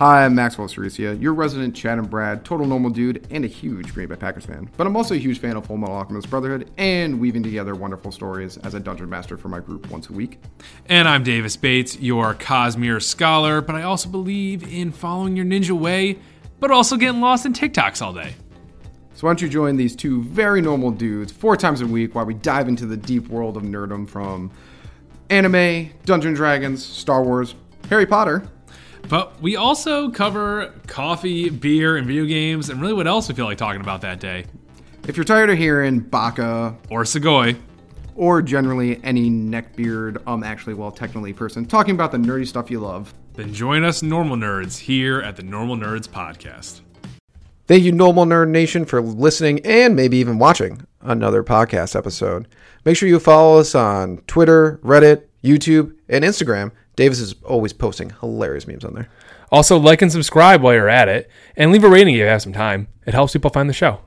Hi, I'm Maxwell Ceresia, your resident Chad and Brad, total normal dude, and a huge Green Bay Packers fan. But I'm also a huge fan of Full Metal Alchemist Brotherhood and weaving together wonderful stories as a dungeon master for my group once a week. And I'm Davis Bates, your Cosmere scholar, but I also believe in following your ninja way, but also getting lost in TikToks all day. So why don't you join these two very normal dudes four times a week while we dive into the deep world of nerdom from anime, Dungeon Dragons, Star Wars, Harry Potter, but we also cover coffee, beer, and video games, and really what else we feel like talking about that day. If you're tired of hearing Baka or Sugoi, or generally any neckbeard, um, actually, well, technically person talking about the nerdy stuff you love, then join us, normal nerds, here at the Normal Nerds Podcast. Thank you, Normal Nerd Nation, for listening and maybe even watching another podcast episode. Make sure you follow us on Twitter, Reddit, YouTube, and Instagram Davis is always posting hilarious memes on there. Also, like and subscribe while you're at it, and leave a rating if you have some time. It helps people find the show.